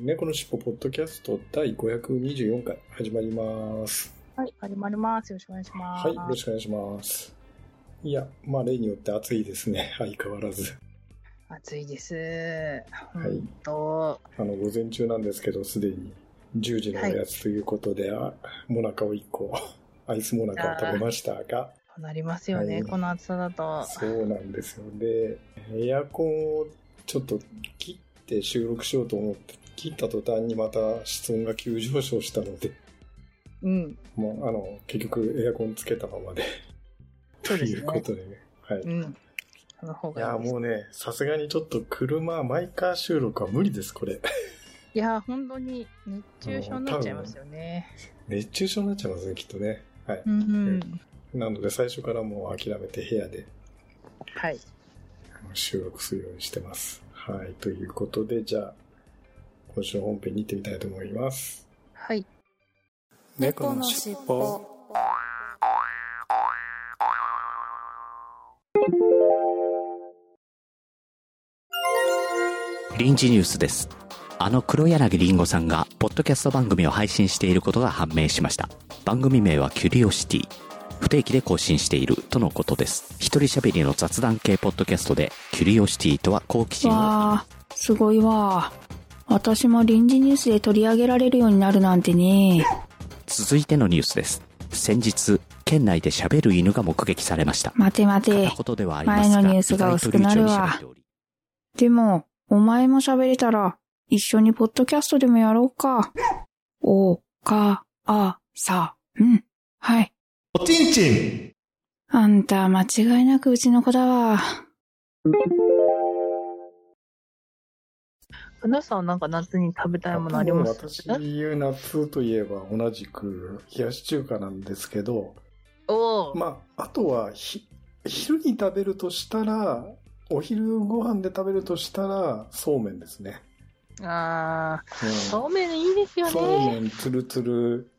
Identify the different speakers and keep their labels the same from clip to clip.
Speaker 1: 猫のしっぽポッドキャスト第524回始まります。
Speaker 2: はい、始まります。よろしくお願いします。
Speaker 1: はい、よろしくお願いします。いや、まあ例によって暑いですね。相変わらず。
Speaker 2: 暑いです。
Speaker 1: はい
Speaker 2: うんと、
Speaker 1: あの、午前中なんですけど、すでに10時のおやつということで、あモナカを1個、アイスモナカを食べましたが、
Speaker 2: なりますよね、
Speaker 1: はい
Speaker 2: この暑さだと。
Speaker 1: そうなんですよ。で、エアコンをちょっと切って収録しようと思って、切った途端にまた室温が急上昇したので、
Speaker 2: うん、
Speaker 1: もう、あの、結局エアコンつけたままで、ということでね。はい。
Speaker 2: うん。その方がいいです。
Speaker 1: もうね、さすがにちょっと車、マイカー収録は無理です、これ。
Speaker 2: いや、本当に熱中症になっちゃいますよね。
Speaker 1: 熱中症になっちゃいますね、きっとね。はい。
Speaker 2: うん、うん。
Speaker 1: なので、最初からもう諦めて部屋で
Speaker 2: はい。
Speaker 1: 収録するようにしてます。はい。ということで、じゃあ、今週の本編に行ってみたいと思います。
Speaker 2: はい。
Speaker 3: 猫のしっぽ
Speaker 4: 臨時ニュースです。あの黒柳りんごさんが、ポッドキャスト番組を配信していることが判明しました。番組名はキュリオシティ。不定期で更新しているとのことです。一人喋りの雑談系ポッドキャストで、キュリオシティとは好奇心を
Speaker 5: わあ、すごいわ。私も臨時ニュースで取り上げられるようになるなんてね。
Speaker 4: 続いてのニュースです。先日、県内で喋る犬が目撃されました。
Speaker 5: 待て待て前のニュースが薄くなるわでも、お前も喋れたら、一緒にポッドキャストでもやろうか。お、か、あ、さ、うん。はい。
Speaker 6: おちんちん
Speaker 5: あんた、間違いなくうちの子だわ。
Speaker 2: うなさんはなんか夏に食べたいものあります？
Speaker 1: 私、夏といえば同じく冷やし中華なんですけど、
Speaker 2: おー。
Speaker 1: まあ、あとはひ、昼に食べるとしたら、お昼ご飯で食べるとしたら、そうめんですね。
Speaker 2: あー、
Speaker 1: うん
Speaker 2: そうめんいいですよ
Speaker 1: そう
Speaker 2: ね。
Speaker 1: めんつるつる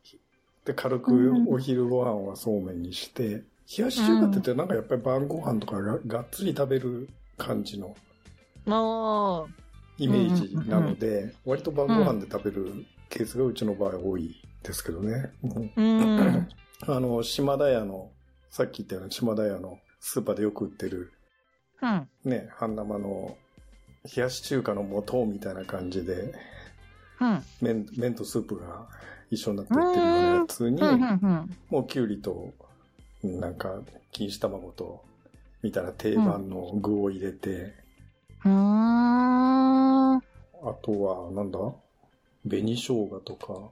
Speaker 1: で軽く
Speaker 2: うん
Speaker 1: お昼ご飯はそうめんにして、冷やし中華って言ってなんかやっぱり晩ご飯とかががっつり食べる感じの
Speaker 2: おー。
Speaker 1: イメージなので、割と晩ご飯で食べるケースがうちの場合多いですけどね。うん
Speaker 2: うん。
Speaker 1: あの、島田屋の、さっき言ったような島田屋のスーパーでよく売ってる
Speaker 2: うん。
Speaker 1: ね、半生の冷やし中華の素みたいな感じで、
Speaker 2: うん。
Speaker 1: 麺、麺とスープが一緒になって売ってるようなやつに、
Speaker 2: うん。うん。
Speaker 1: もうきゅうりと、なんか、錦糸卵と、みたいな定番の具を入れて、
Speaker 2: うん。
Speaker 1: あとは、なんだ？紅生姜とか。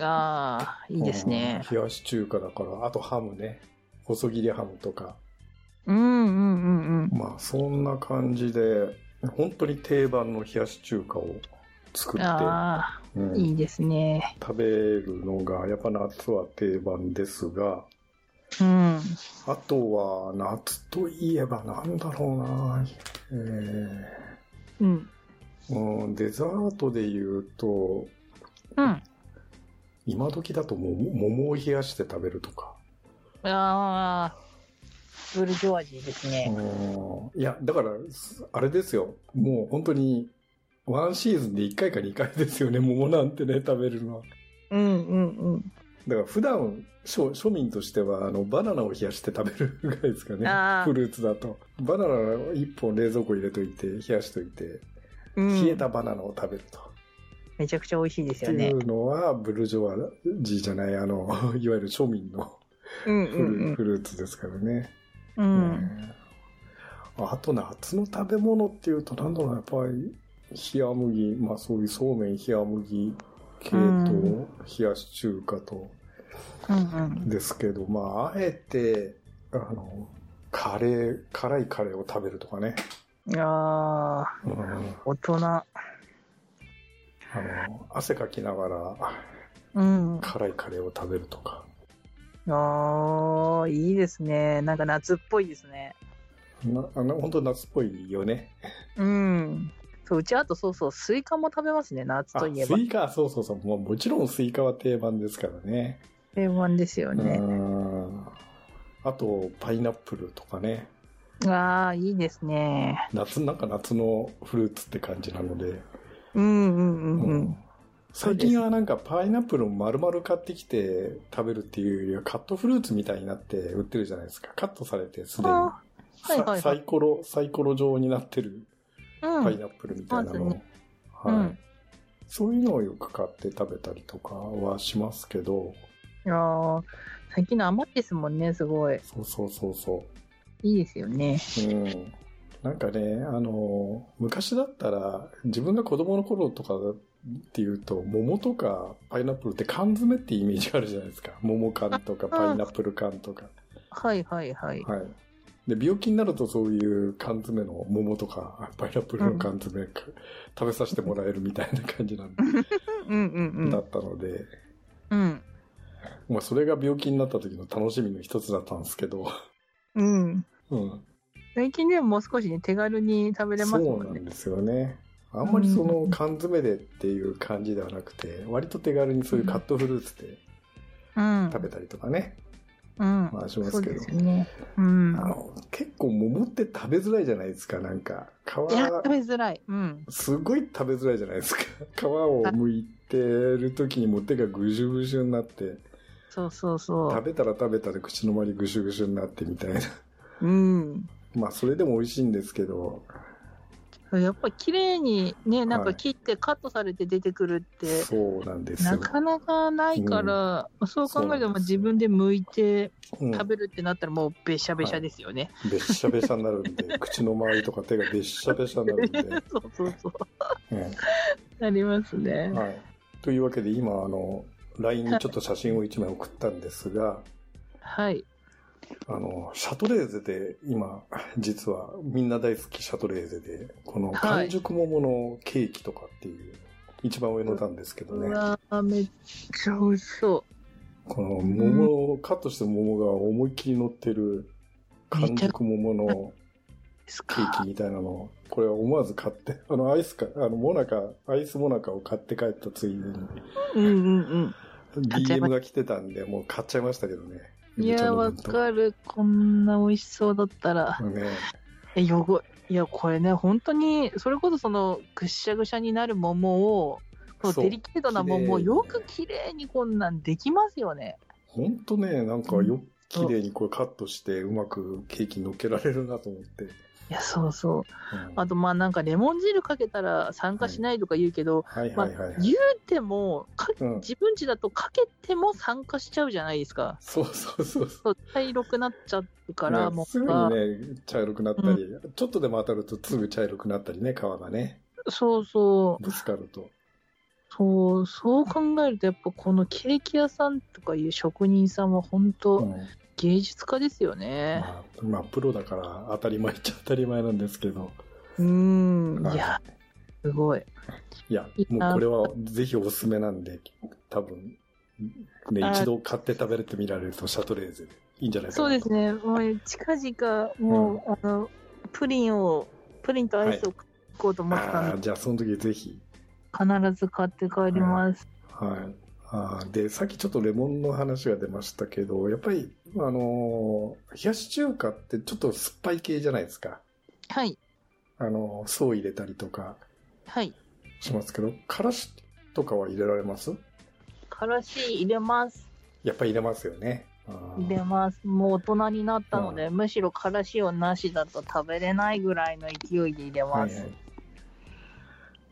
Speaker 2: ああ、いいですね。
Speaker 1: うん冷やし中華だから、あとハムね。細切りハムとか。
Speaker 2: うんうんうんうん。
Speaker 1: まあ、そんな感じで、本当に定番の冷やし中華を作って、
Speaker 2: ああ、
Speaker 1: うん
Speaker 2: いいですね。
Speaker 1: 食べるのが、やっぱ夏は定番ですが、
Speaker 2: うん。
Speaker 1: あとは、夏といえばなんだろうな、え
Speaker 2: うん。
Speaker 1: ーうん、デザートで言うと、
Speaker 2: うん。
Speaker 1: 今時だとも桃を冷やして食べるとか。
Speaker 2: ああ、ブルジョワジーですね。
Speaker 1: うんいや、だから、あれですよ。もう本当に、ワンシーズンで1回か2回ですよね、桃なんてね、食べるのは。
Speaker 2: うんうんうん。
Speaker 1: だから普段、庶庶民としては、あの、バナナを冷やして食べるぐらいですかねフルーツだと。バナナを1本冷蔵庫入れといて、冷やしといて、
Speaker 2: うん、
Speaker 1: 冷えたバナナを食べると。
Speaker 2: めちゃくちゃ美味しいです
Speaker 1: ってい
Speaker 2: よね。
Speaker 1: うのは、ブルジョワジーじゃない、あの、いわゆる庶民の
Speaker 2: うん
Speaker 1: フル,、
Speaker 2: うん
Speaker 1: フルーツですからね。
Speaker 2: うん。
Speaker 1: あと夏の食べ物っていうと、なんだろうな、やっぱり、冷麦、まあそういうそうめん、冷麦系と、
Speaker 2: うん
Speaker 1: 冷やし中華と、
Speaker 2: うんうん。
Speaker 1: ですけど、まあ、あえて、あの、カレー、辛いカレーを食べるとかね。
Speaker 2: いやー、
Speaker 1: うん
Speaker 2: 大人。
Speaker 1: あの、汗かきながら
Speaker 2: うん。
Speaker 1: 辛いカレーを食べるとか。
Speaker 2: ああ、いいですね。なんか夏っぽいですね。
Speaker 1: なあの、本当夏っぽいよね。
Speaker 2: うん。そう、うちあとそうそう、スイカも食べますね、夏
Speaker 1: あ、
Speaker 2: といえば
Speaker 1: ス。イカ、そうそうそう。もうもちろんスイカは定番ですからね。
Speaker 2: 定番ですよ
Speaker 1: う
Speaker 2: ね。
Speaker 1: ん。あと、パイナップルとかね。
Speaker 2: ああ、いいですね。
Speaker 1: 夏、なんか夏のフルーツって感じなので。
Speaker 2: うんうんうんう
Speaker 1: うん
Speaker 2: ん。
Speaker 1: 最近はなんかパイナップルを丸々買ってきて食べるっていうよりはカットフルーツみたいになって売ってるじゃないですか。カットされてすでに。
Speaker 2: あはいはいはい
Speaker 1: さサイコロ、サイコロ状になってる
Speaker 2: うん。
Speaker 1: パイナップルみたいなの。
Speaker 2: まずね
Speaker 1: はい、
Speaker 2: うん
Speaker 1: そういうのをよく買って食べたりとかはしますけど、
Speaker 2: いやー最近の甘いですもんね、すごい。
Speaker 1: そうそうそうそ
Speaker 2: いいですよね。
Speaker 1: う。うん。なんかね、あの、昔だったら自分が子供の頃とかっていうと、桃とかパイナップルって缶詰ってイメージあるじゃないですか。桃缶とかパイナップル缶とか。
Speaker 2: はいはいはい。
Speaker 1: はい。で、病気になるとそういう缶詰の桃とかパイナップルの缶詰か、食べさせてもらえるみたいな感じなん
Speaker 2: うんうんうん。
Speaker 1: だったので、
Speaker 2: うん。
Speaker 1: まあそれが病気になった時の楽しみの一つだったんですけど、
Speaker 2: うん。
Speaker 1: うん。
Speaker 2: 最近でももう少しね、手軽に食べれます
Speaker 1: そ
Speaker 2: もね。
Speaker 1: うんなんですよね。あんまりその缶詰でっていう感じではなくて、割と手軽にそういうカットフルーツで
Speaker 2: うん。
Speaker 1: 食べたりとかね、
Speaker 2: うん。
Speaker 1: まあしま
Speaker 2: そう
Speaker 1: すけど。
Speaker 2: ですよね。うん。
Speaker 1: あの結構桃って食べづらいじゃないですか、なんか。皮
Speaker 2: いや、食べづらい。うん。
Speaker 1: すごい食べづらいじゃないですか。皮を剥いてる時にもう手がぐしゅぐしゅになって、
Speaker 2: そうそうそ
Speaker 1: 食べたら食べたで口の周りぐしゅぐしゅになってみたいな。
Speaker 2: う。うん。
Speaker 1: まあそれでも美味しいんですけど、
Speaker 2: やっぱり綺麗にね、なん
Speaker 1: はい
Speaker 2: か切ってカットされて出てくるって、
Speaker 1: そうなんですよ。
Speaker 2: なかなかないから、そう考えると自分で剥いて
Speaker 1: うん
Speaker 2: 食べるってなったらもうべしゃべしゃですよね。
Speaker 1: べっしゃべしゃになるんで、口の周りとか手がべっしゃべしゃになるんで。
Speaker 2: そうそうそう。
Speaker 1: え
Speaker 2: なりますね。
Speaker 1: えはい。というわけで今、あの、LINE にちょっと写真を1枚送ったんですが、
Speaker 2: はい。
Speaker 1: あの、シャトレーゼで今、実はみんな大好きシャトレーゼで、この完熟桃のケーキとかっていう、一番上の段ですけどね、
Speaker 2: うわーめっちゃ美味しそ
Speaker 1: この桃を、カットした桃が思いっきり乗ってる完熟桃のケー
Speaker 2: か
Speaker 1: キ。みたいなの、これは思わず買って、あの、アイスか、あの、モナカ、アイスモナカを買って帰ったついでに、
Speaker 2: うんうん買っちゃいま
Speaker 1: DM が来てたんで、もう買っちゃいましたけどね。
Speaker 2: うん。いや、わかる。こんな美味しそうだったら。
Speaker 1: る。ね
Speaker 2: え、よご、いや、これね、本当に、それこそその、ぐっしゃぐしゃになる桃を、この
Speaker 1: そう
Speaker 2: デリケートな桃をよく綺麗にこんなんできますよね。
Speaker 1: ほんとね、なんかよく綺麗にこれカットして、うまくケーキに乗っけられるなと思って。
Speaker 2: いや、そうそう。
Speaker 1: うん
Speaker 2: あと、まあなんかレモン汁かけたら参加しないとか言うけど、まあ。言うても、自分家だとかけても参加しちゃうじゃないですか。
Speaker 1: そうそうそうそ
Speaker 2: そう茶色くなっちゃうから、
Speaker 1: ね
Speaker 2: もう
Speaker 1: すぐにね、茶色くなったり、ちょっとでも当たるとすぐ茶色くなったりね、皮がね、
Speaker 2: そうそう。
Speaker 1: ぶつかると。
Speaker 2: そう、そう考えると、やっぱこのケーキ屋さんとかいう職人さんは本当、
Speaker 1: うん
Speaker 2: 芸術家ですよね。
Speaker 1: まあ、まあ、プロだから当たり前っちゃ当たり前なんですけど。
Speaker 2: うーん、
Speaker 1: はい
Speaker 2: いや、すごい。
Speaker 1: いやもうこれはぜひおすすめなんで、多分、ね、
Speaker 2: あ
Speaker 1: 一度買って食べれてみられるとシャトレーゼでいいんじゃないかな
Speaker 2: そうですね。もう近々、もう、あの、プリンを、プリンとアイスを買こうと思ってたんで、
Speaker 1: ああ、じゃあその時ぜひ。
Speaker 2: 必ず買って帰ります。
Speaker 1: はい。あーで、さっきちょっとレモンの話が出ましたけど、やっぱり、あのー冷やし中華ってちょっと酸っぱい系じゃないですか。
Speaker 2: はい。
Speaker 1: あのー酢を入れたりとか
Speaker 2: はい。
Speaker 1: しますけど、からしとかは入れられます？
Speaker 2: からし入れます。
Speaker 1: やっぱり入れますよね。
Speaker 2: 入れます。もう大人になったので、むしろからしをなしだと食べれないぐらいの勢いで入れます。
Speaker 1: はいはい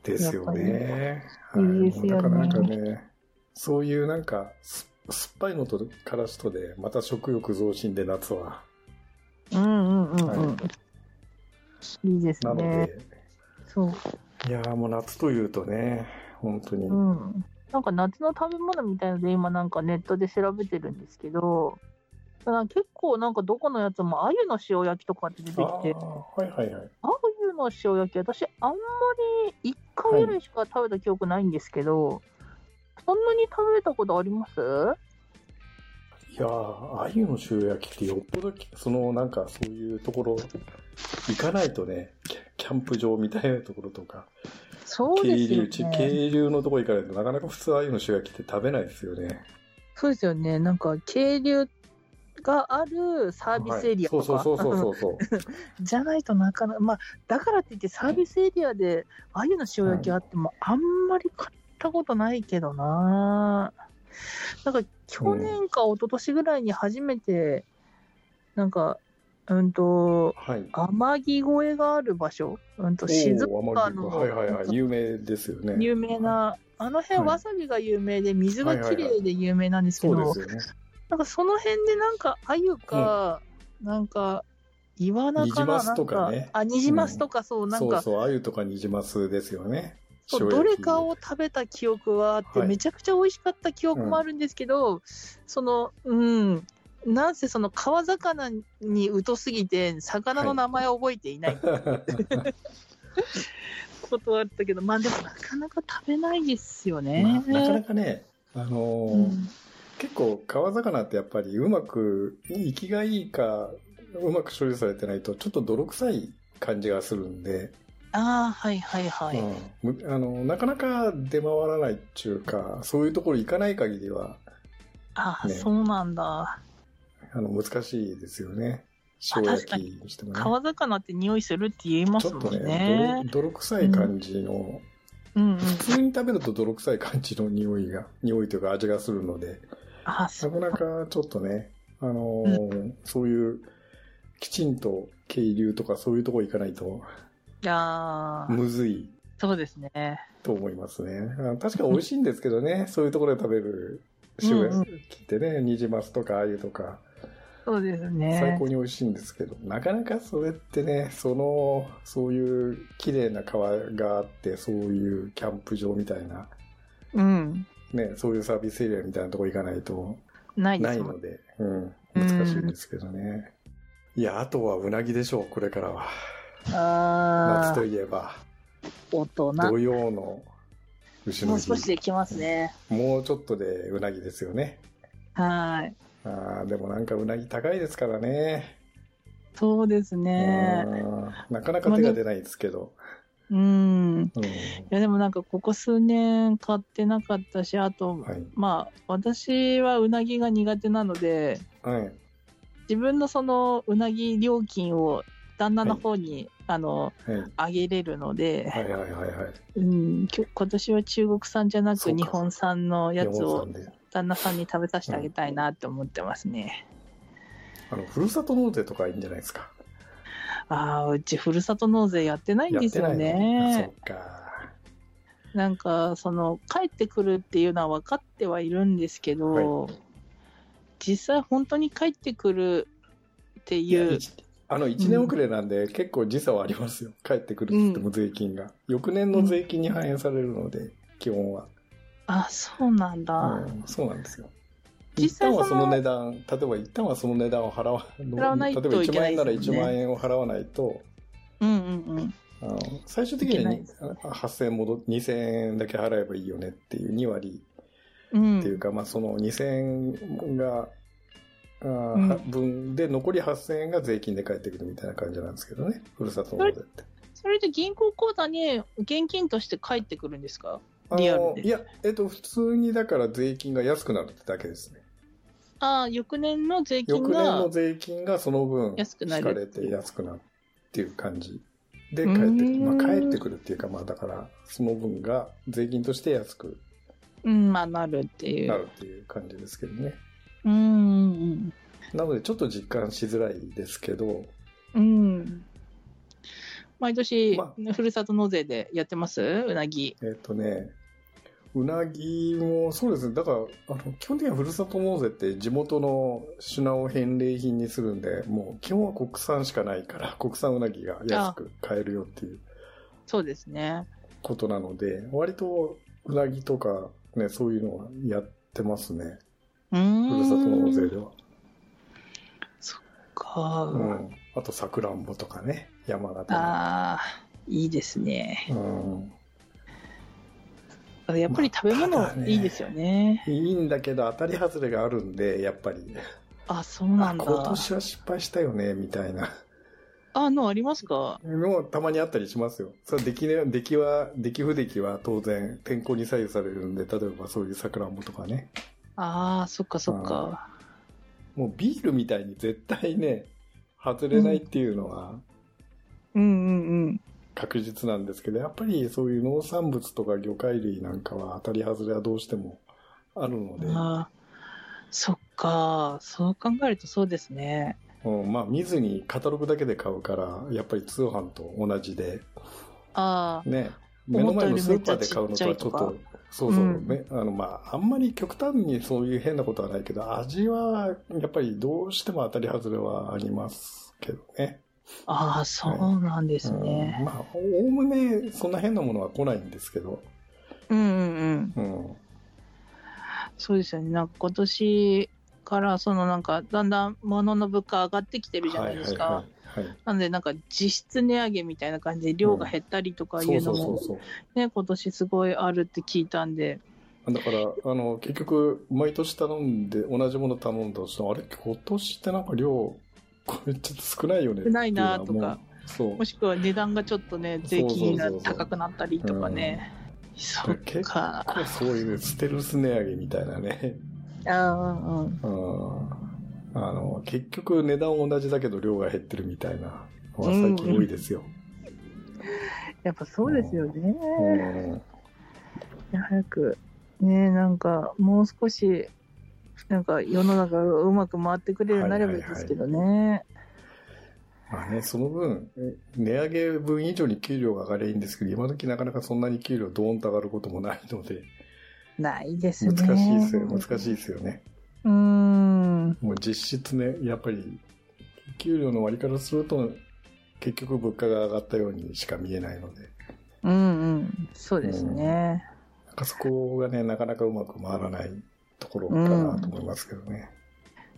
Speaker 1: ですよね。
Speaker 2: いいですよね
Speaker 1: だからなんかね、そういうなんか、す酸っぱいのとからしとで、また食欲増進で夏は。
Speaker 2: うんうんうんうん。いいです
Speaker 1: なの
Speaker 2: ね。
Speaker 1: で、
Speaker 2: そう。
Speaker 1: いやーもう夏というとね、本当に。
Speaker 2: うん。なんか夏の食べ物みたいので今なんかネットで調べてるんですけど、結構なんかどこのやつも鮎の塩焼きとかって出てきて、
Speaker 1: はいはいはい。
Speaker 2: 鮎の塩焼き、私、あんまり1回ぐらいしか食べた記憶ないんですけど、そんなに食べたことあります？
Speaker 1: いやー、鮎の塩焼きってよっぽど、そのなんかそういうところ、行かないとね、キャンプ場みたいなところとか、
Speaker 2: そうですよね。
Speaker 1: 渓流のところ行かないとなかなか普通鮎の塩焼きって食べないですよね。
Speaker 2: そうですよね。なんか、渓流があるサービスエリアとか、
Speaker 1: はいそうそうそうそうそう。
Speaker 2: じゃないとなかなか、まあ、だからって言ってサービスエリアで鮎の塩焼きあっても、あんまり買ったことないけどな。なんか、去年か一昨年ぐらいに初めて、なんか、うんと、
Speaker 1: はい。
Speaker 2: 天城越えがある場所、うんと、静岡の
Speaker 1: はいはいはい。有名ですよね。
Speaker 2: 有名な、あの辺
Speaker 1: はい
Speaker 2: わさびが有名で、水がきれいで有名なんですけど。なんかその辺でなんか、鮎か、なんか、イワナかな？
Speaker 1: ニジマスとかね
Speaker 2: あ、ニジマスとかそう、なんか、
Speaker 1: そうそう、鮎とかニジマスですよね。
Speaker 2: そうどれかを食べた記憶はあって、
Speaker 1: はい。
Speaker 2: めちゃくちゃ美味しかった記憶もあるんですけど、その、うん、なんせその川魚に疎すぎて、魚の名前を覚えていない。ことはあったけど、まあでもなかなか食べないですよね。
Speaker 1: まあなかなかね、あのー
Speaker 2: うん
Speaker 1: 結構川魚ってやっぱりうまく、生きがいいか、うまく処理されてないとちょっと泥臭い感じがするんで、
Speaker 2: ああ、はいはいはい。
Speaker 1: うんむあの、なかなか出回らないっていうか、そういうところ行かない限りは、
Speaker 2: ああ、
Speaker 1: ね
Speaker 2: そうなんだ。
Speaker 1: あの、難しいですよね。塩焼きにしてもね。
Speaker 2: 川魚って匂いするって言いますもん
Speaker 1: ちょっとね
Speaker 2: ね。
Speaker 1: 泥、泥臭い感じの、
Speaker 2: うんうん。
Speaker 1: 普通に食べると泥臭い感じの匂いが、匂いというか味がするので、
Speaker 2: あ、そ
Speaker 1: な
Speaker 2: う
Speaker 1: かなかちょっとね、あのーそういう、きちんと渓流とかそういうところ行かないと、
Speaker 2: いやー
Speaker 1: むずい
Speaker 2: そうですね。
Speaker 1: と思いますね。あ確か美味しいんですけどね、そういうところで食べる塩焼きってね、ニジマスとか鮎とか、
Speaker 2: そうです
Speaker 1: 最
Speaker 2: ね
Speaker 1: 高。に美味しいんですけど、なかなかそれってね、その、そういう綺麗な川があって、そういうキャンプ場みたいな、
Speaker 2: うん。
Speaker 1: ね、そういうサービスエリアみたいなとこ行かないと、
Speaker 2: ない。
Speaker 1: ないので、うん、難しいんですけどね。いや、あとはうなぎでしょう、これからは。
Speaker 2: あ
Speaker 1: 夏と
Speaker 2: あ、
Speaker 1: いえば、
Speaker 2: 大人。
Speaker 1: 土曜の牛の
Speaker 2: もう少し
Speaker 1: 日。
Speaker 2: できますね。
Speaker 1: もうちょっとでうなぎですよね。
Speaker 2: はい。
Speaker 1: あーでもなんかうなぎ高いですからね。
Speaker 2: そうですね。
Speaker 1: うんなかなか手が出ないですけど。
Speaker 2: うん。
Speaker 1: うん
Speaker 2: いや、でもなんかここ数年買ってなかったし、あと、
Speaker 1: はい。
Speaker 2: まあ、私はうなぎが苦手なので、
Speaker 1: はい。
Speaker 2: 自分のそのうなぎ料金を旦那の方に、あの、
Speaker 1: はい。
Speaker 2: 上げれるので、
Speaker 1: はいはいはいはい。
Speaker 2: うん、きょ今年は中国産じゃなく日本産のやつを旦那さんに食べさせてあげたいなって思ってますね。
Speaker 1: あの、ふるさと納税とかいいんじゃないですか。
Speaker 2: ああ、うちふるさと納税やってないんですよね。
Speaker 1: そっか。
Speaker 2: なんか、その、帰ってくるっていうのは分かってはいるんですけど、実際本当に帰ってくるって
Speaker 1: い
Speaker 2: う、
Speaker 1: 一あの、1年遅れなんで、結構時差はありますよ。帰ってくるっつっても税金が。翌年の税金に反映されるので、基本は。
Speaker 2: あ、そうなんだ。
Speaker 1: うん、そうなんですよ。
Speaker 2: 実
Speaker 1: 一旦はそ
Speaker 2: の
Speaker 1: の値段、例えば一旦はその値段を払わ、
Speaker 2: 払わないと
Speaker 1: 例えば1万円なら1
Speaker 2: いけないですよね
Speaker 1: 万円を払わないと、
Speaker 2: うんうんうん。
Speaker 1: あの最終的にはに
Speaker 2: いけないです
Speaker 1: 8000円戻っ、2000円だけ払えばいいよねっていう2割
Speaker 2: うん
Speaker 1: っていうか、まあその2000円が、あ分で残り8000円が税金で返ってくるみたいな感じなんですけどね。ふるさと納税って。
Speaker 2: それで銀行口座に現金として返ってくるんですか？
Speaker 1: あ
Speaker 2: リアルで
Speaker 1: のいや、えっと、普通にだから税金が安くなるってだけですね。
Speaker 2: ああ、翌年の税金
Speaker 1: 翌年
Speaker 2: が
Speaker 1: の、税金がその分
Speaker 2: 安くなる
Speaker 1: 引かれて安くなるっていう感じで帰ってくる。まあ帰ってくるっていうか、まあだからその分が税金として安く
Speaker 2: うん、まあなるっていう。
Speaker 1: なるっていう感じですけどね。
Speaker 2: うんうん
Speaker 1: なのでちょっと実感しづらいですけど、
Speaker 2: うん。うん。毎年、
Speaker 1: ま
Speaker 2: ふるさと納税でやってます？うなぎ。
Speaker 1: えっ、とね、うなぎもそうですね。だから、あの、基本的にはふるさと納税って地元の品を返礼品にするんで、もう基本は国産しかないから、国産うなぎが安く買えるよっていう
Speaker 2: そうですね。
Speaker 1: ことなので、割とうなぎとかね、そういうのはやってますね。ふるさと納税では。
Speaker 2: か、
Speaker 1: うん。あと、さくらんぼとかね、山形の。
Speaker 2: ああ、いいですね。
Speaker 1: うん。
Speaker 2: やっぱり食べ物いいですよね。
Speaker 1: いいんだけど、当たり外れがあるんで、やっぱり。
Speaker 2: あ、そうなんだ。
Speaker 1: あ今年は失敗したよね、みたいな。
Speaker 2: あの、ありますか？
Speaker 1: もうたまにあったりしますよ。それ出来ね、出来は、出来不出来は当然天候に左右されるんで、例えばそういう桜んぼとかね。
Speaker 2: ああ、そっかそっか。
Speaker 1: もうビールみたいに絶対ね、外れないっていうのは
Speaker 2: うんうんうん。
Speaker 1: 確実なんですけど、やっぱりそういう農産物とか魚介類なんかは当たり外れはどうしてもあるので、
Speaker 2: ああ、そっか。そう考えるとそうですね。
Speaker 1: うんまあ見ずにカタログだけで買うから、やっぱり通販と同じで、
Speaker 2: ああ、
Speaker 1: ね、目の前のスーパーで買うのとはちょっ
Speaker 2: と、
Speaker 1: そうそう、
Speaker 2: うん
Speaker 1: めあの、まあ、あんまり極端にそういう変なことはないけど、味はやっぱりどうしても当たり外れはありますけどね。
Speaker 2: ああ、そうなんです
Speaker 1: うん
Speaker 2: ね。
Speaker 1: まあ、おおむねそんな変なものは来ないんですけど、
Speaker 2: うんうんうん。
Speaker 1: うん。
Speaker 2: そうですよね。なんか今年から、そのなんか、だんだん物の物価上がってきてるじゃないですか。
Speaker 1: はいはいはい、はい。
Speaker 2: なので、なんか実質値上げみたいな感じで量が減ったりとかいうのも。ね、今年すごいあるって聞いたんで、
Speaker 1: だから、あの、結局、毎年頼んで、同じもの頼んだとしても、あれ、今年ってなんか量、これちょっと少ないよね。
Speaker 2: 少ないなとか。
Speaker 1: そう
Speaker 2: も。しくは値段がちょっっとね、税金が高くなったりとかね。そっ
Speaker 1: 結
Speaker 2: か。
Speaker 1: 構そういうステルス値上げみたいなね。
Speaker 2: ああ、うんうん。
Speaker 1: うん。あの、結局値段同じだけど量が減ってるみたいなのは最近多いですよ。
Speaker 2: やっぱそうですよね。
Speaker 1: うん。
Speaker 2: 早く、ね、なんか、もう少し、なんか世の中がうまく回ってくれるようになればいいですけどね。
Speaker 1: まあね、その分、値上げ分以上に給料が上がればいいんですけど、今時なかなかそんなに給料ドーンと上がることもないので、
Speaker 2: ないですね。
Speaker 1: 難しいですよ、難しいですよね。
Speaker 2: うーん。
Speaker 1: もう実質ね、やっぱり、給料の割りからすると、結局物価が上がったようにしか見えないので、
Speaker 2: うんうん。そうですね。
Speaker 1: なんかそこがね、なかなかうまく回らないところかなと思いますけどね。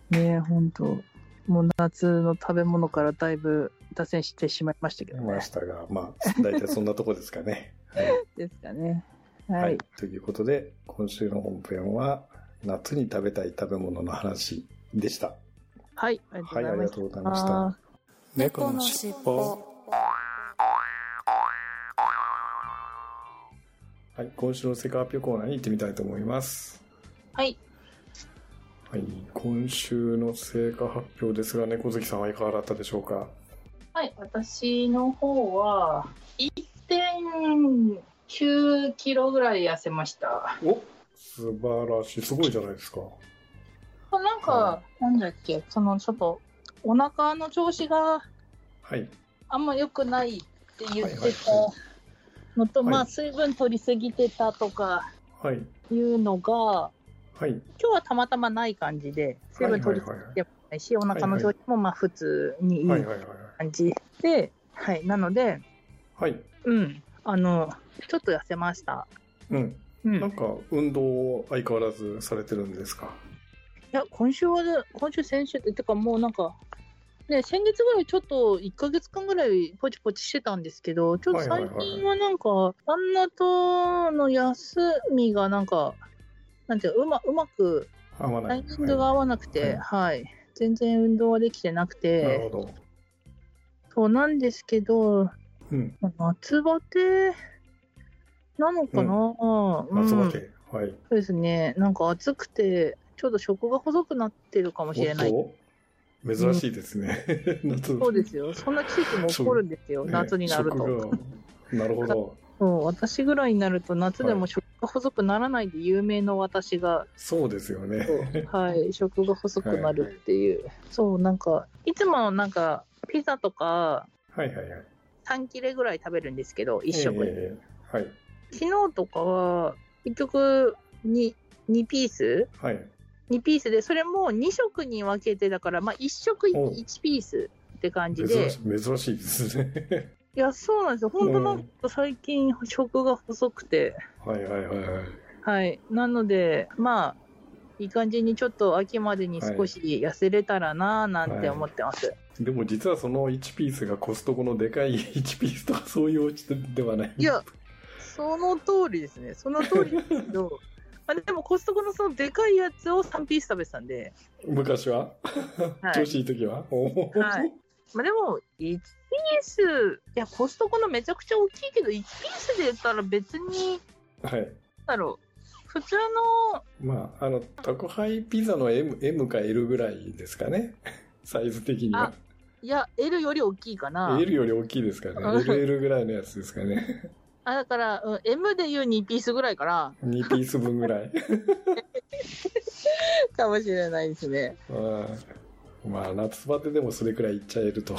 Speaker 2: ね本当もう夏の食べ物からだいぶ脱線してしまいましたけどね
Speaker 1: ま。したが、まあ、大体そんなとこですかね。はい
Speaker 2: ですかね。は
Speaker 1: はいい。。ということで、今週の本編は、夏に食べたい食べ物の話でした。
Speaker 2: はい。あり
Speaker 1: はい、ありがとうございました
Speaker 2: あ。
Speaker 3: 猫のしっぽ
Speaker 1: はい、今週の世界発表コーナーに行ってみたいと思います。
Speaker 2: はい。
Speaker 1: はい、今週の成果発表ですが、猫好きさんはいかがだったでしょうか？
Speaker 2: はい。私の方は、1.9キロぐらい痩せました。
Speaker 1: お素晴らしい。すごいじゃないですか。
Speaker 2: なんか、
Speaker 1: は
Speaker 2: なんだっけ、そのちょっと、お腹の調子が
Speaker 1: はい。
Speaker 2: あんま良くないって言って
Speaker 1: はいはい
Speaker 2: たのと、
Speaker 1: はい
Speaker 2: まあ、水分取りすぎてたとか
Speaker 1: はい。
Speaker 2: いうのが、
Speaker 1: はい。
Speaker 2: 今日はたまたまない感じで、水分取りすぎてもないし、お腹の調子もまあ普通にいい
Speaker 1: はいはいはい。
Speaker 2: 感じで、はい、なので、
Speaker 1: はい。
Speaker 2: うん、あの、ちょっと痩せました。
Speaker 1: うん。
Speaker 2: うん。い
Speaker 1: なんか、運動を相変わらずされてるんですか？
Speaker 2: や、今週はね、今週、先週って、てかもうなんか、ね、先月ぐらいちょっと1ヶ月間ぐらいポチポチしてたんですけど、ちょっと最近はなんか、旦那との休みがなんか、なんていうのうまうまく。タイミングが合わなくて、はい、全然運動はできてなく
Speaker 1: はいなる
Speaker 2: て、
Speaker 1: ほど。
Speaker 2: そうなんですけど、
Speaker 1: うん。
Speaker 2: 夏バテなのかな、うん
Speaker 1: 夏バテ。はい。
Speaker 2: そうですね、なんか暑くて、ちょうど食が細くなってるかもしれない。
Speaker 1: 珍しいですね。夏。
Speaker 2: そうですよ、そんな季節も起こるんですよ、
Speaker 1: ね
Speaker 2: 夏になると。
Speaker 1: なるほど。
Speaker 2: そう私ぐらいになると、夏でも食が細くならないで有名の私が、
Speaker 1: そうですよね。
Speaker 2: はい、食が細くなるっていう、そう、なんか、いつもなんか、ピザとか
Speaker 1: はいはいはい。
Speaker 2: 3切れぐらい食べるんですけど、1食に。
Speaker 1: ええはい。
Speaker 2: 昨日とかは、結局2、2ピース？
Speaker 1: はい。
Speaker 2: 2ピースで、それも2食に分けてだから、まあ、1食
Speaker 1: お
Speaker 2: 1ピースって感じ
Speaker 1: 珍
Speaker 2: で、
Speaker 1: し珍しいですね。
Speaker 2: いや、そうなんですよ。本当なんか最近食が細くて、
Speaker 1: はいはいはいはい。
Speaker 2: はい。なので、まあ、いい感じにちょっと秋までに少し痩せれたらなぁなんて思ってます。
Speaker 1: でも実はその1ピースがコストコのでかい1ピースとかそういうお家ではない。
Speaker 2: いや、その通りですね。その通りですけど、まあ、でもコストコのそのでかいやつを3ピース食べてたんで、
Speaker 1: 昔は、
Speaker 2: はい
Speaker 1: 調子いい時は？
Speaker 2: はいまあ、でも、1ピース、いや、コストコのめちゃくちゃ大きいけど、1ピースで言ったら別に、
Speaker 1: はい。
Speaker 2: だろう、普通の、
Speaker 1: まあ、あの、宅配ピザの M, M か L ぐらいですかね。サイズ的には。
Speaker 2: いや、L より大きいかな。
Speaker 1: L より大きいですからね。
Speaker 2: うん
Speaker 1: LL ぐらいのやつですかね。
Speaker 2: あだから、うん、M で言う2ピースぐらいかな、
Speaker 1: 2ピース分ぐらい。
Speaker 2: かもしれないですね。
Speaker 1: うんまあ、夏バテでもそれくらいいっちゃえると。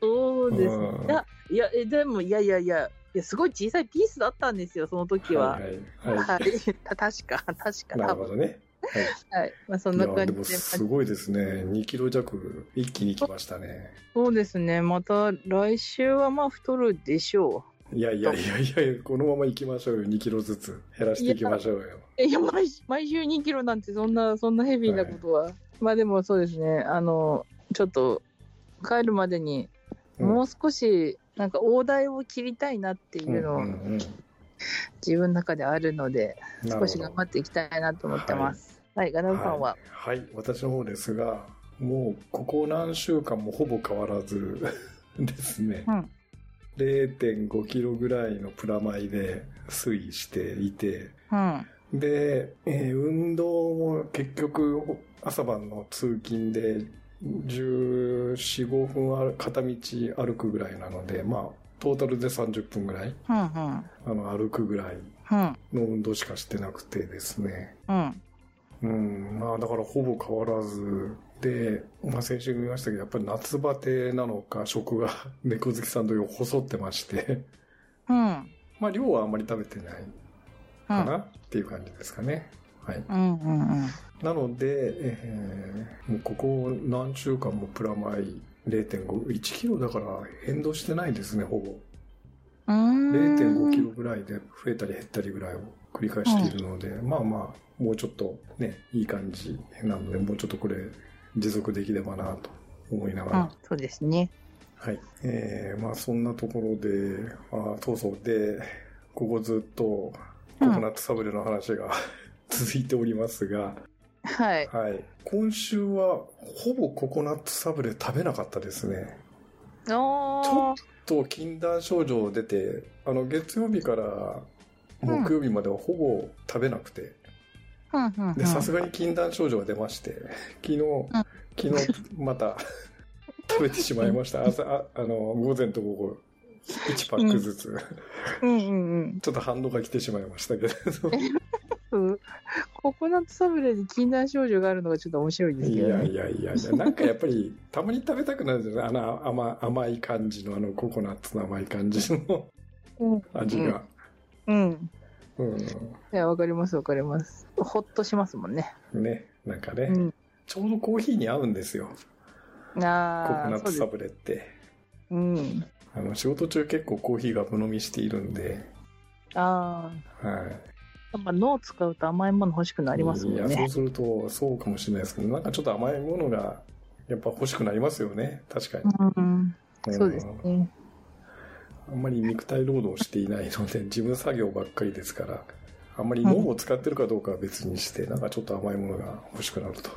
Speaker 2: そうですね
Speaker 1: うん。
Speaker 2: いや、いや、えでも、いやいやいや、いやすごい小さいピースだったんですよ、その時は。
Speaker 1: はいはい。は
Speaker 2: はい。た 確か、確か、
Speaker 1: い。な。るほどね。はい。
Speaker 2: はい。まあ、そん
Speaker 1: いや、
Speaker 2: な感じで。
Speaker 1: でもすごいですね。2キロ弱一気に来ましたね。
Speaker 2: そうですね。また来週はまあ太るでしょ
Speaker 1: いやいやいやいや、このまま行きましょうよ。2キロずつ減らしていきましょうよ。
Speaker 2: う。いや、毎週毎週2キロなんてそんな、そんなヘビーなことは。まあでもそうですね。あの、ちょっと帰るまでに
Speaker 1: うん
Speaker 2: もう少し、なんか大台を切りたいなっていうのを自分の中であるので、少し頑張っていきたいなと思ってます。はい、ガナウさんは。
Speaker 1: はい、はい、私の方ですが、もうここ何週間もほぼ変わらずですね、
Speaker 2: うん
Speaker 1: 0.5キロぐらいのプラマイで推移していて、
Speaker 2: うん。
Speaker 1: で、えー運動も結局朝晩の通勤で14、5分ある片道歩くぐらいなので、まあ、トータルで30分ぐらい
Speaker 2: うん、うん。
Speaker 1: あの歩くぐらい
Speaker 2: うん、
Speaker 1: の運動しかしてなくてですね。
Speaker 2: うん。
Speaker 1: うん、まあだからほぼ変わらず、で、まあ先週も言いましたけど、やっぱり夏バテなのか、食が 猫好きさん同様細ってまして、
Speaker 2: うん。
Speaker 1: まあ量はあんまり食べてない
Speaker 2: うん。
Speaker 1: かなっていう感じですかね。はい。
Speaker 2: うん、うん、うん。
Speaker 1: なので、えーもうここ何週間もプラマイ0.5、1キロだから変動してないですね、ほぼ。
Speaker 2: うーん
Speaker 1: 0.5キロぐらいで増えたり減ったりぐらいを繰り返しているので、まあまあ、もうちょっとね、いい感じなので、もうちょっとこれ持続できればなと思いながら、
Speaker 2: うん、そうですね。
Speaker 1: はい。えー、まあそんなところで、あそうそう、で、ここずっとココナッツサブレの話が、続いておりますが、
Speaker 2: はい。
Speaker 1: はい。今週はほぼココナッツサブレ食べなかったですね。
Speaker 2: おー。
Speaker 1: と禁断症状出て、あの、月曜日から木曜日まではほぼ食べなくて、
Speaker 2: うん、うん、うん。
Speaker 1: で、さすがに禁断症状が出まして、昨日、昨日また 食べてしまいました。朝、ああの、午前と午後、1パックずつ、
Speaker 2: うん、うん、うん。
Speaker 1: ちょっと反応が来てしまいましたけど、
Speaker 2: う んココナッツサブレに禁断症状があるのがちょっと面白いです
Speaker 1: い
Speaker 2: けどね。
Speaker 1: やいやいやいや、なんかやっぱり、たまに食べたくなるんですよね。あの甘甘い感じの、あのココナッツの甘い感じの
Speaker 2: うん
Speaker 1: 味が。
Speaker 2: うん。
Speaker 1: うん。
Speaker 2: いや、わかります、わかります。ほっとしますもんね。
Speaker 1: ね、なんかね、
Speaker 2: うん。
Speaker 1: ちょうどコーヒーに合うんですよ。ココ
Speaker 2: ああ、
Speaker 1: ナッツサ。ブレって。
Speaker 2: うん。
Speaker 1: あの、仕事中結構コーヒーがぶ飲みしているんで、
Speaker 2: ああ、
Speaker 1: はい。
Speaker 2: やっぱ脳を使うと甘いもの欲しくなりますもん
Speaker 1: いや、そう
Speaker 2: ね。
Speaker 1: すると、そうかもしれないですけど、なんかちょっと甘いものが、やっぱ欲しくなりますよね。確かに。
Speaker 2: うん。そうです
Speaker 1: ん
Speaker 2: ね。
Speaker 1: あんまり肉体労働していないので、事務作業ばっかりですから、あんまり脳を使ってるかどうかは別にして、なんかちょっと甘いものが欲しくなると。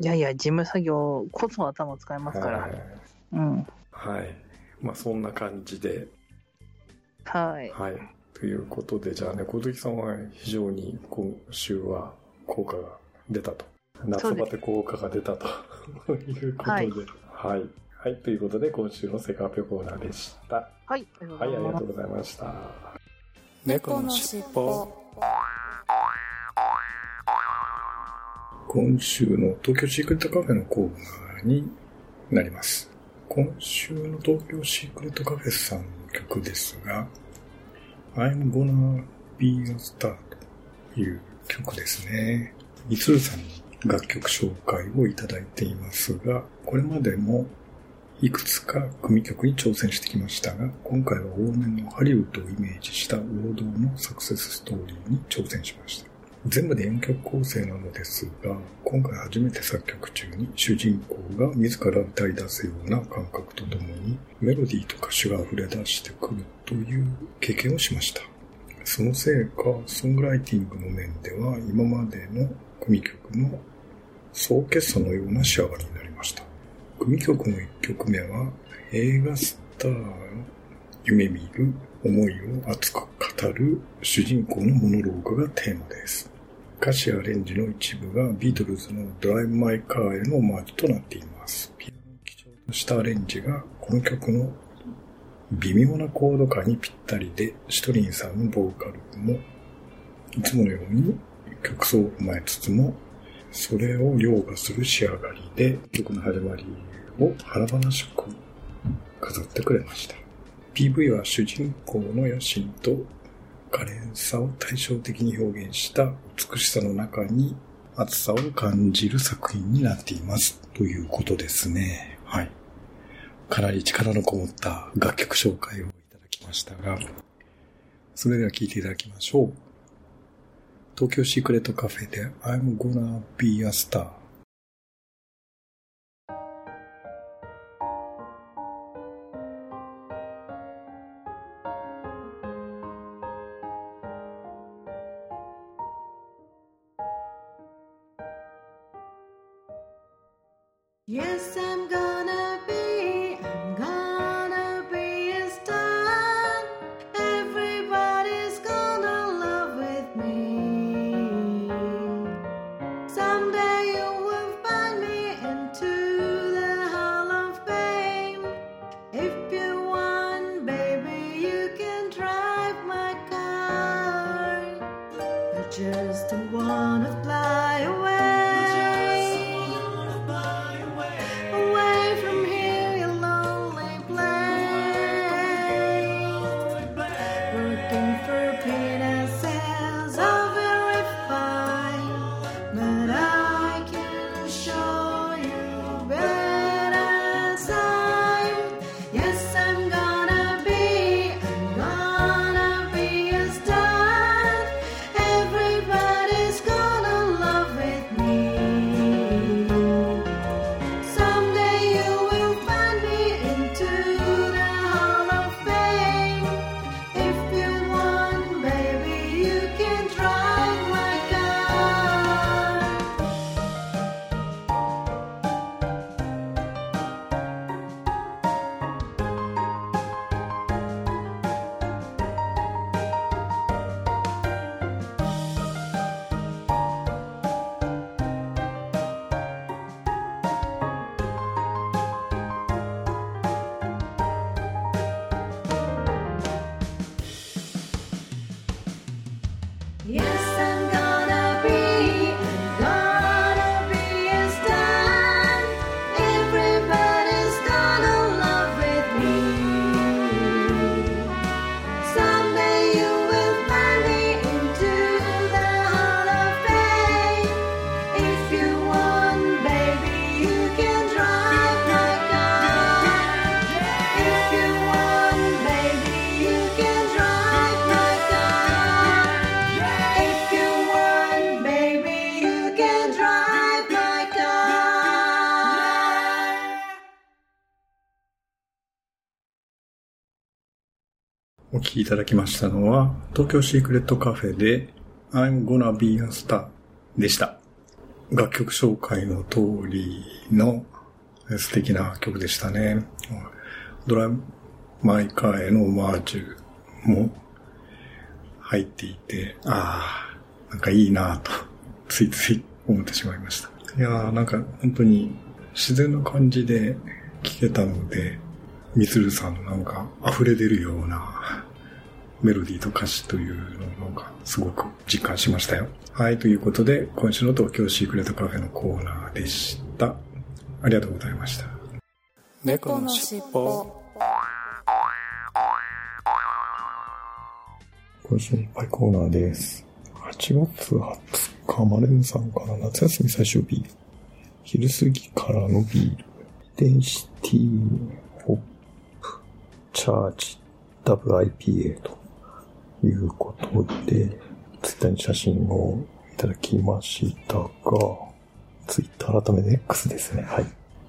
Speaker 2: いやいや、事務作業こそ頭を使いますから。
Speaker 1: はい。
Speaker 2: うん。
Speaker 1: はい。まあ、そんな感じで、
Speaker 2: はい。
Speaker 1: はい。ということで、じゃあね、小月さんは非常に今週は効果が出たと。夏バテ効果が出たと いうことで。
Speaker 2: はい
Speaker 1: はい。はい。ということで、今週のセカペコーナーでした。
Speaker 2: はい。
Speaker 1: はい、ありがとうございました。
Speaker 3: 猫のしっぽ
Speaker 1: 今週の東京シークレットカフェのコーナーになります。今週の東京シークレットカフェさんの曲ですが、I'm gonna be a star という曲ですね。いつるさんに楽曲紹介をいただいていますが、これまでもいくつか組曲に挑戦してきましたが、今回は往年のハリウッドをイメージした王道のサクセスストーリーに挑戦しました。全部で4曲構成なのですが、今回初めて作曲中に主人公が自ら歌い出すような感覚とともにメロディーと歌詞が溢れ出してくるという経験をしました。そのせいか、ソングライティングの面では今までの組曲の総決算のような仕上がりになりました。組曲の1曲目は映画スターの夢見る思いを熱く語る主人公のモノローグがテーマです。歌詞アレンジの一部がビートルズのドライブ・マイ・カーへのオマージュとなっています。ピアノを基調としたアレンジがこの曲の微妙なコード感にぴったりで、シトリンさんのボーカルもいつものように曲奏を踏まえつつも、それを凌駕する仕上がりで曲の始まりを華々しく飾ってくれました。PV は主人公の野心と可憐さを対照的に表現した美しさの中に熱さを感じる作品になっています。ということですね。はい。かなり力のこもった楽曲紹介をいただきましたが、それでは聴いていただきましょう。東京シークレットカフェで I'm gonna be a star。きいただきましたのは、東京シークレットカフェで I'm gonna be a star でした。楽曲紹介の通りの素敵な曲でしたね。ドラマイカーへのオマージュも入っていて、ああ、なんかいいなぁと、ついつい思ってしまいました。いやーなんか本当に自然な感じで聴けたので、みつるさんのなんか溢れ出るようなメロディーと歌詞というのをなんかすごく実感しましたよ。はい、ということで今週の東京シークレットカフェのコーナーでした。ありがとうございました。
Speaker 3: 猫のしっぽ
Speaker 1: 今週のいっぱいコーナーです。8月20日、マレンさんから夏休み最終日。昼過ぎからのビール。デンシティホップチャージダブル IPA ということで、ツイッターに写真をいただきましたが、ツイッター改めて X ですね。はい。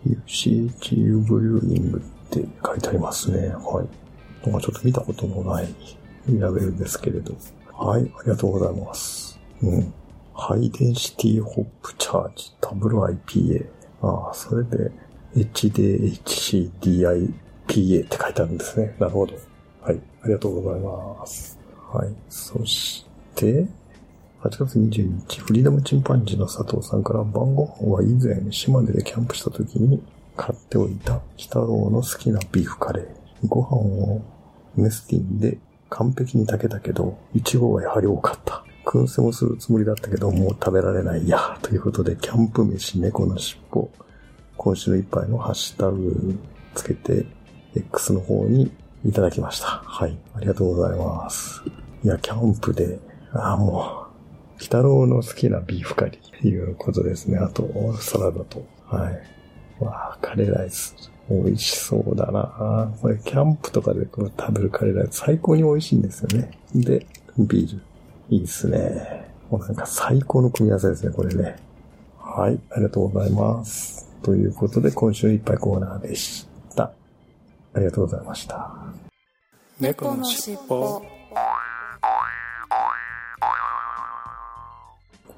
Speaker 1: UCHU ブリューイングって書いてありますね。はい。なんかちょっと見たことのないラベルですけれど。はい、ありがとうございます。うん。ハイデンシティホップチャージ、ダブル IPA。ああ、それで HDHCDIPA って書いてあるんですね。なるほど。はい、ありがとうございます。はい、そして、8月22日、フリーダムチンパンジーの佐藤さんから晩ご飯は以前島根でキャンプした時に買っておいた鬼太郎の好きなビーフカレー。ご飯をメスティンで完璧に炊けたけど、イチゴはやはり多かった。燻製もするつもりだったけど、もう食べられないや。ということで、キャンプ飯猫のしっぽ。今週の一杯のハッシュタグつけて、X の方にいただきました。はい。ありがとうございます。いや、キャンプで、ああ、もう、鬼太郎の好きなビーフカリーということですね。あと、サラダと。はい。わあ、カレーライス。美味しそうだなこれ、キャンプとかでこの食べるカレーライス最高に美味しいんですよね。で、ビール。いいですね。もうなんか最高の組み合わせですね、これね。はい、ありがとうございます。ということで、今週いっぱいコーナーでした。ありがとうございました。
Speaker 3: 猫のしっぽ
Speaker 1: こ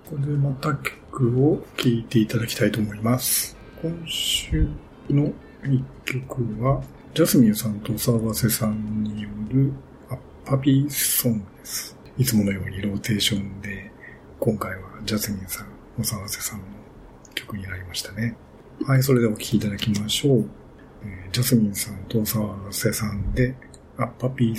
Speaker 1: こでまた曲を聴いていただきたいと思います。今週の一曲は、ジャスミンさんと沢瀬さんによるアッパピーソングです。いつものようにローテーションで、今回はジャスミンさん、お沢瀬さんの曲になりましたね。はい、それではお聴きいただきましょう。えージャスミンさんと沢瀬さんで、アッパピー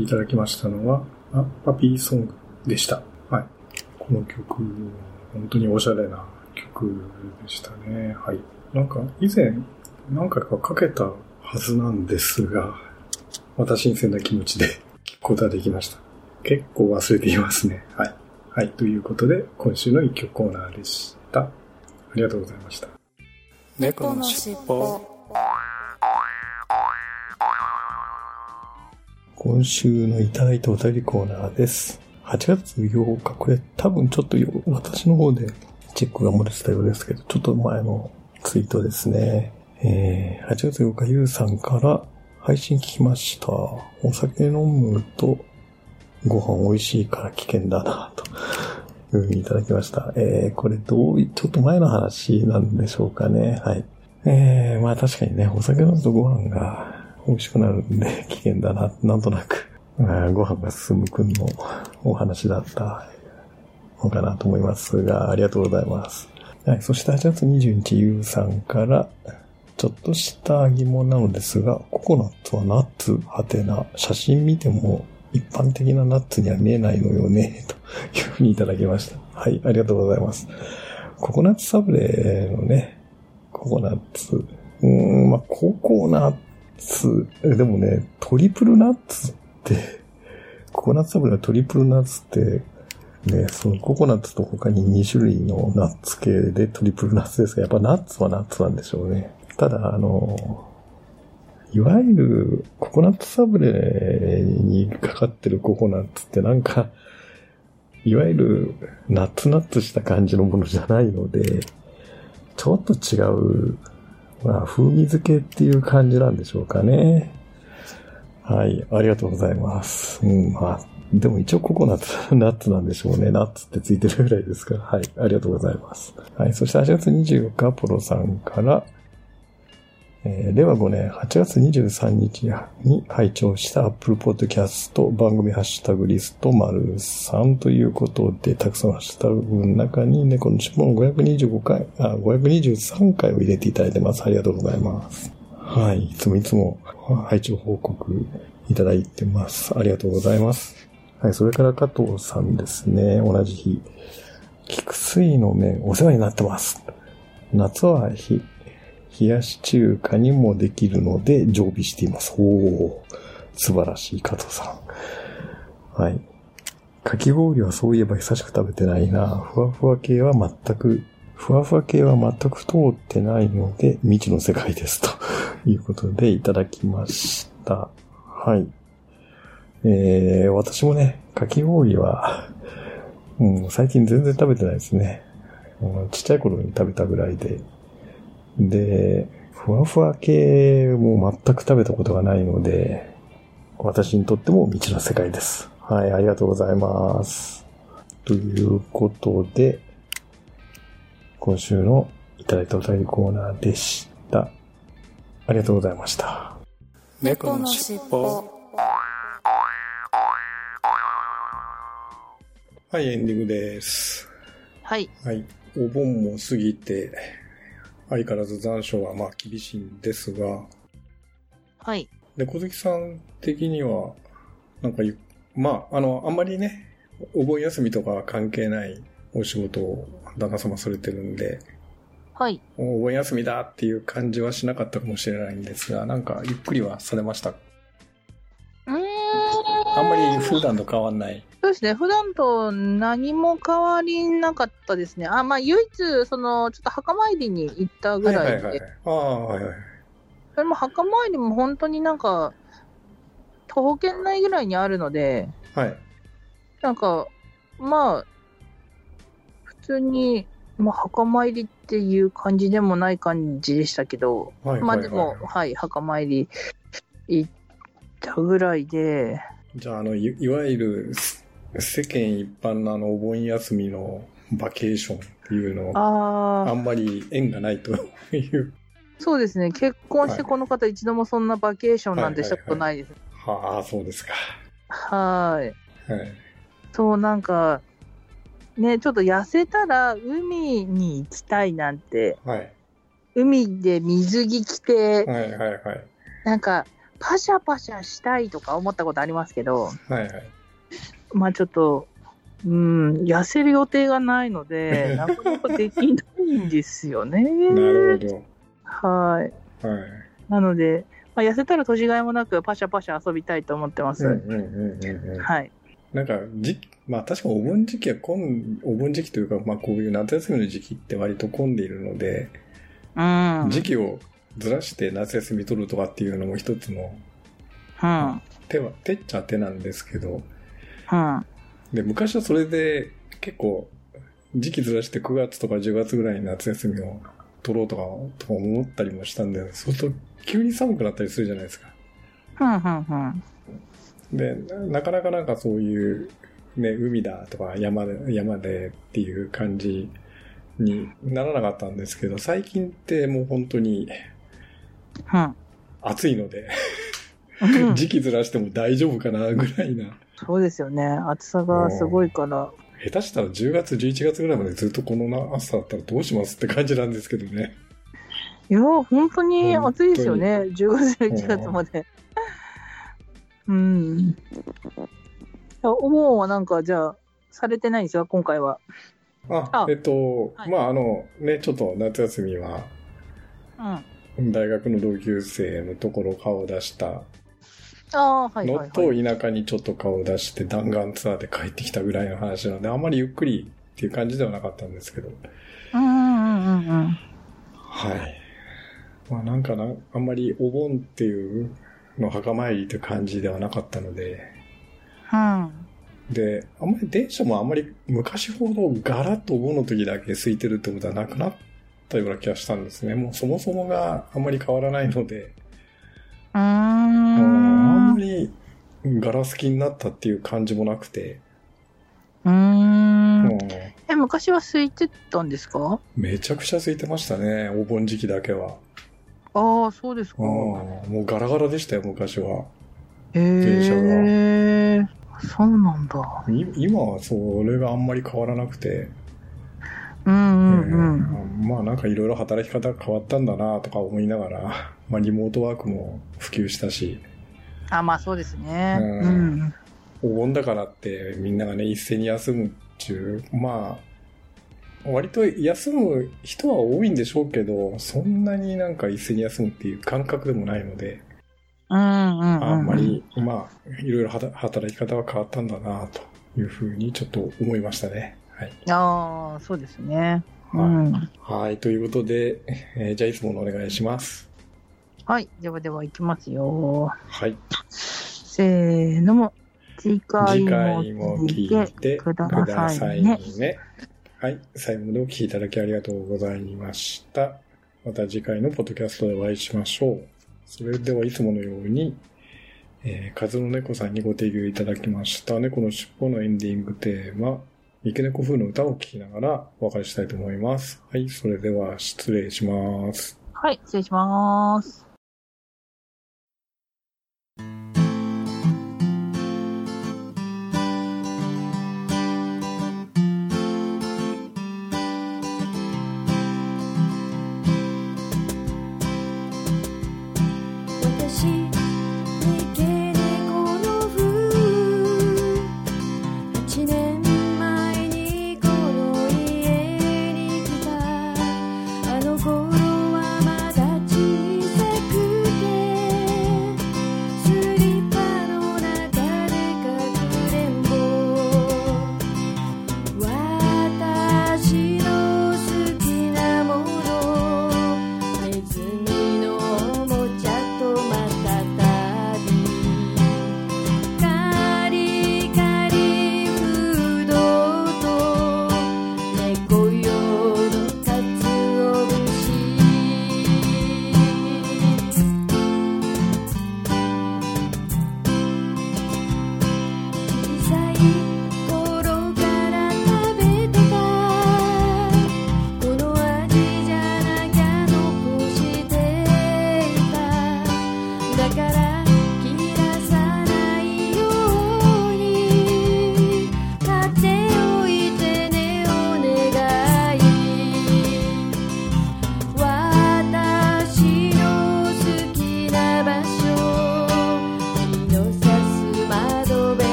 Speaker 1: きいただきましたのは、アッパピーソングでした。はい。この曲、本当におしゃれな曲でしたね。はい。なんか、以前、何回かかけたはずなんですが、また新鮮な気持ちで聞くことができました。結構忘れていますね。はい。はい。ということで、今週の一曲コーナーでした。ありがとうございました。
Speaker 3: 猫のしっぽ
Speaker 1: 今週のいただいたお便りコーナーです。8月8日、これ多分ちょっと私の方でチェックが漏れてたようですけど、ちょっと前のツイートですね。えー、8月8日、ゆうさんから配信聞きました。お酒飲むとご飯美味しいから危険だな、と。いうふうにいただきました。えー、これどうい、ちょっと前の話なんでしょうかね。はい。えー、まあ確かにね、お酒飲むとご飯が美味しくなるんで 危険だな、なんとなく、ご飯が進むくんのお話だったのかなと思いますが、ありがとうございます。はい、そして8月20日、ゆうさんから、ちょっとした疑問なのですが、ココナッツはナッツ？はてな、写真見ても一般的なナッツには見えないのよね、というふうにいただきました。はい、ありがとうございます。ココナッツサブレのね、ココナッツ。うーん、まあ、ココナッツ、でもね、トリプルナッツって、ココナッツサブレのトリプルナッツって、ね、そのココナッツと他に2種類のナッツ系でトリプルナッツですが、やっぱナッツはナッツなんでしょうね。ただ、あの、いわゆるココナッツサブレにかかってるココナッツってなんか、いわゆるナッツナッツした感じのものじゃないので、ちょっと違う、まあ、風味付けっていう感じなんでしょうかね。はい、ありがとうございます。うん、まあ、でも一応ココナッツ、ナッツなんでしょうね。ナッツってついてるぐらいですから。はい、ありがとうございます。はい、そして8月24日、ポロさんから、えー令和5年8月23日に拝聴した Apple Podcast 番組ハッシュタグリスト丸3ということで、たくさんハッシュタグの中に猫の尻尾の525回、あ、523回を入れていただいてます。ありがとうございます。はい。いつもいつも拝聴報告いただいてます。ありがとうございます。はい。それから加藤さんですね。同じ日。菊水の麺、お世話になってます。夏はひ冷やし中華にもできるので常備しています。おお素晴らしい加藤さん。はい。かき氷はそういえば久しく食べてないな。ふわふわ系は全く、ふわふわ系は全く通ってないので未知の世界です。ということでいただきました。はい。えー、私もね、かき氷は、うん、最近全然食べてないですね。ちっちゃい頃に食べたぐらいで。で、ふわふわ系も全く食べたことがないので、私にとっても未知の世界です。はい、ありがとうございます。ということで、今週のいただいたお便りコーナーでした。ありがとうございました。
Speaker 3: 猫のしっぽ
Speaker 1: はい、エンディングです。
Speaker 2: はい。
Speaker 1: はい。お盆も過ぎて、相変わらず残暑はまあ厳しいんですが、
Speaker 2: はい。
Speaker 1: で、小月さん的には、なんかゆ、まあ、あの、あんまりね、お盆休みとかは関係ないお仕事を旦那様されてるんで、
Speaker 2: はい。
Speaker 1: お盆休みだっていう感じはしなかったかもしれないんですが、なんかゆっくりはされました？
Speaker 2: うーん。
Speaker 1: あんまり普段と変わんない。
Speaker 2: そうですね。普段と何も変わりなかったですね。あ、まあ、唯一、その、ちょっと墓参りに行ったぐらいで、
Speaker 1: はいはいはい。ああ、はいはい。
Speaker 2: それも墓参りも本当になんか、徒歩圏内ぐらいにあるので、
Speaker 1: はい。
Speaker 2: なんか、まあ、普通に、まあ、墓参りっていう感じでもない感じでしたけど、
Speaker 1: はいはいはい
Speaker 2: まあでも、はい、墓参り行ったぐらいで、
Speaker 1: じゃあ、あの、いいわゆるす世間一般のあの、お盆休みのバケーションっていうのは、
Speaker 2: ああ、
Speaker 1: あんまり縁がないという。
Speaker 2: そうですね、結婚して
Speaker 1: はい
Speaker 2: この方一度もそんなバケーションなんてしたことないです。
Speaker 1: はあ、そうですか。
Speaker 2: はい。
Speaker 1: はい。
Speaker 2: そう、なんか、ね、ちょっと痩せたら海に行きたいなんて、
Speaker 1: はい。
Speaker 2: 海で水着着て、
Speaker 1: はいはいはい。
Speaker 2: なんか、パシャパシャしたいとか思ったことありますけど、
Speaker 1: はいはい。
Speaker 2: まあちょっと、うん、痩せる予定がないので、なかなかできないんですよね。
Speaker 1: なるほ
Speaker 2: はい。
Speaker 1: ど。はい。
Speaker 2: なので、まあ、痩せたら年がいもなくパシャパシャ遊びたいと思ってます。
Speaker 1: うんうんうんうんうん。
Speaker 2: はい。
Speaker 1: なんか、じ、まあ確かお盆時期は混ん、お盆時期というか、まあこういう夏休みの時期って割と混んでいるので、
Speaker 2: うん。
Speaker 1: 時期をずらして夏休み取るとかっていうのも一つの
Speaker 2: うん。
Speaker 1: 手は、手っちゃ手なんですけど、
Speaker 2: うん。
Speaker 1: で、昔はそれで結構時期ずらして9月とか10月ぐらいに夏休みを取ろうとか、とか思ったりもしたんで、そうすると急に寒くなったりするじゃないですか。で、ななかなかなんかそういう、ね、海だとか山で、山でっていう感じにならなかったんですけど、最近ってもう本当に。暑いので、
Speaker 2: うん
Speaker 1: 時期ずらしても大丈夫かなぐらいな。
Speaker 2: そうですよね。暑さがすごいから。
Speaker 1: 下手したら10月、11月ぐらいまでずっとこのな暑さだったらどうしますって感じなんですけどね。
Speaker 2: いや、本当に暑いですよね。10月、11月まで。うん。お盆はなんか、じゃあ、されてないんですよ、今回は。
Speaker 1: あ、
Speaker 2: あ
Speaker 1: えっと、
Speaker 2: はい
Speaker 1: まああの、ね、ちょっと夏休みは
Speaker 2: うん。
Speaker 1: 大学の同級生のところ顔を出したの。と田舎にちょっと顔を出して弾丸ツアーで帰ってきたぐらいの話なので、あんまりゆっくりっていう感じではなかったんですけど。
Speaker 2: うんうんうんうん。
Speaker 1: はい。まあなんかな、あんまりお盆っていうの墓参りって感じではなかったので、
Speaker 2: うん。
Speaker 1: で、あんまり電車もあんまり昔ほどガラッとお盆の時だけ空いてるってことはなくなったような気がしたんですね。もうそもそもがあんまり変わらないので、
Speaker 2: うー
Speaker 1: うんりガラス気になったっていう感じもなくて、
Speaker 2: うー。
Speaker 1: うんん
Speaker 2: え、昔は空いてたんですか？
Speaker 1: めちゃくちゃ空いてましたね、お盆時期だけは。
Speaker 2: ああ、そうですか
Speaker 1: うん。もうガラガラでしたよ、昔は。
Speaker 2: へ
Speaker 1: 電車
Speaker 2: え。そうなんだ。
Speaker 1: い今はそれがあんまり変わらなくて、
Speaker 2: うんうんうん。
Speaker 1: うんまあなんかいろいろ働き方変わったんだなとか思いながら、まあリモートワークも普及したし、
Speaker 2: あ、まあそうですね。
Speaker 1: う
Speaker 2: うんん。
Speaker 1: お盆だからってみんながね、一斉に休むっていう、まあ、割と休む人は多いんでしょうけど、そんなになんか一斉に休むっていう感覚でもないので、
Speaker 2: うんうんうん。
Speaker 1: あんま。り、まあ、いろいろ働き方は変わったんだなというふうにちょっと思いましたね。はい。
Speaker 2: ああ、そうですね。う
Speaker 1: はい
Speaker 2: ん。
Speaker 1: はい、ということで、えーじゃあいつものお願いします。
Speaker 2: はい。ではでは行きますよ。
Speaker 1: はい。
Speaker 2: せーのも。次回
Speaker 1: 次
Speaker 2: も
Speaker 1: 回も聞
Speaker 2: 聞
Speaker 1: いて
Speaker 2: いてく
Speaker 1: くだ
Speaker 2: だ
Speaker 1: さい
Speaker 2: さいね
Speaker 1: ね。。はい。最後までお聞きいただきありがとうございました。また次回のポッドキャストでお会いしましょう。それではいつものように、えー、カズの猫さんにご提供いただきました猫の尻尾のエンディングテーマ、三毛猫風の歌を聴きながらお別れしたいと思います。はい。それでは失礼します。
Speaker 2: はい。失礼します。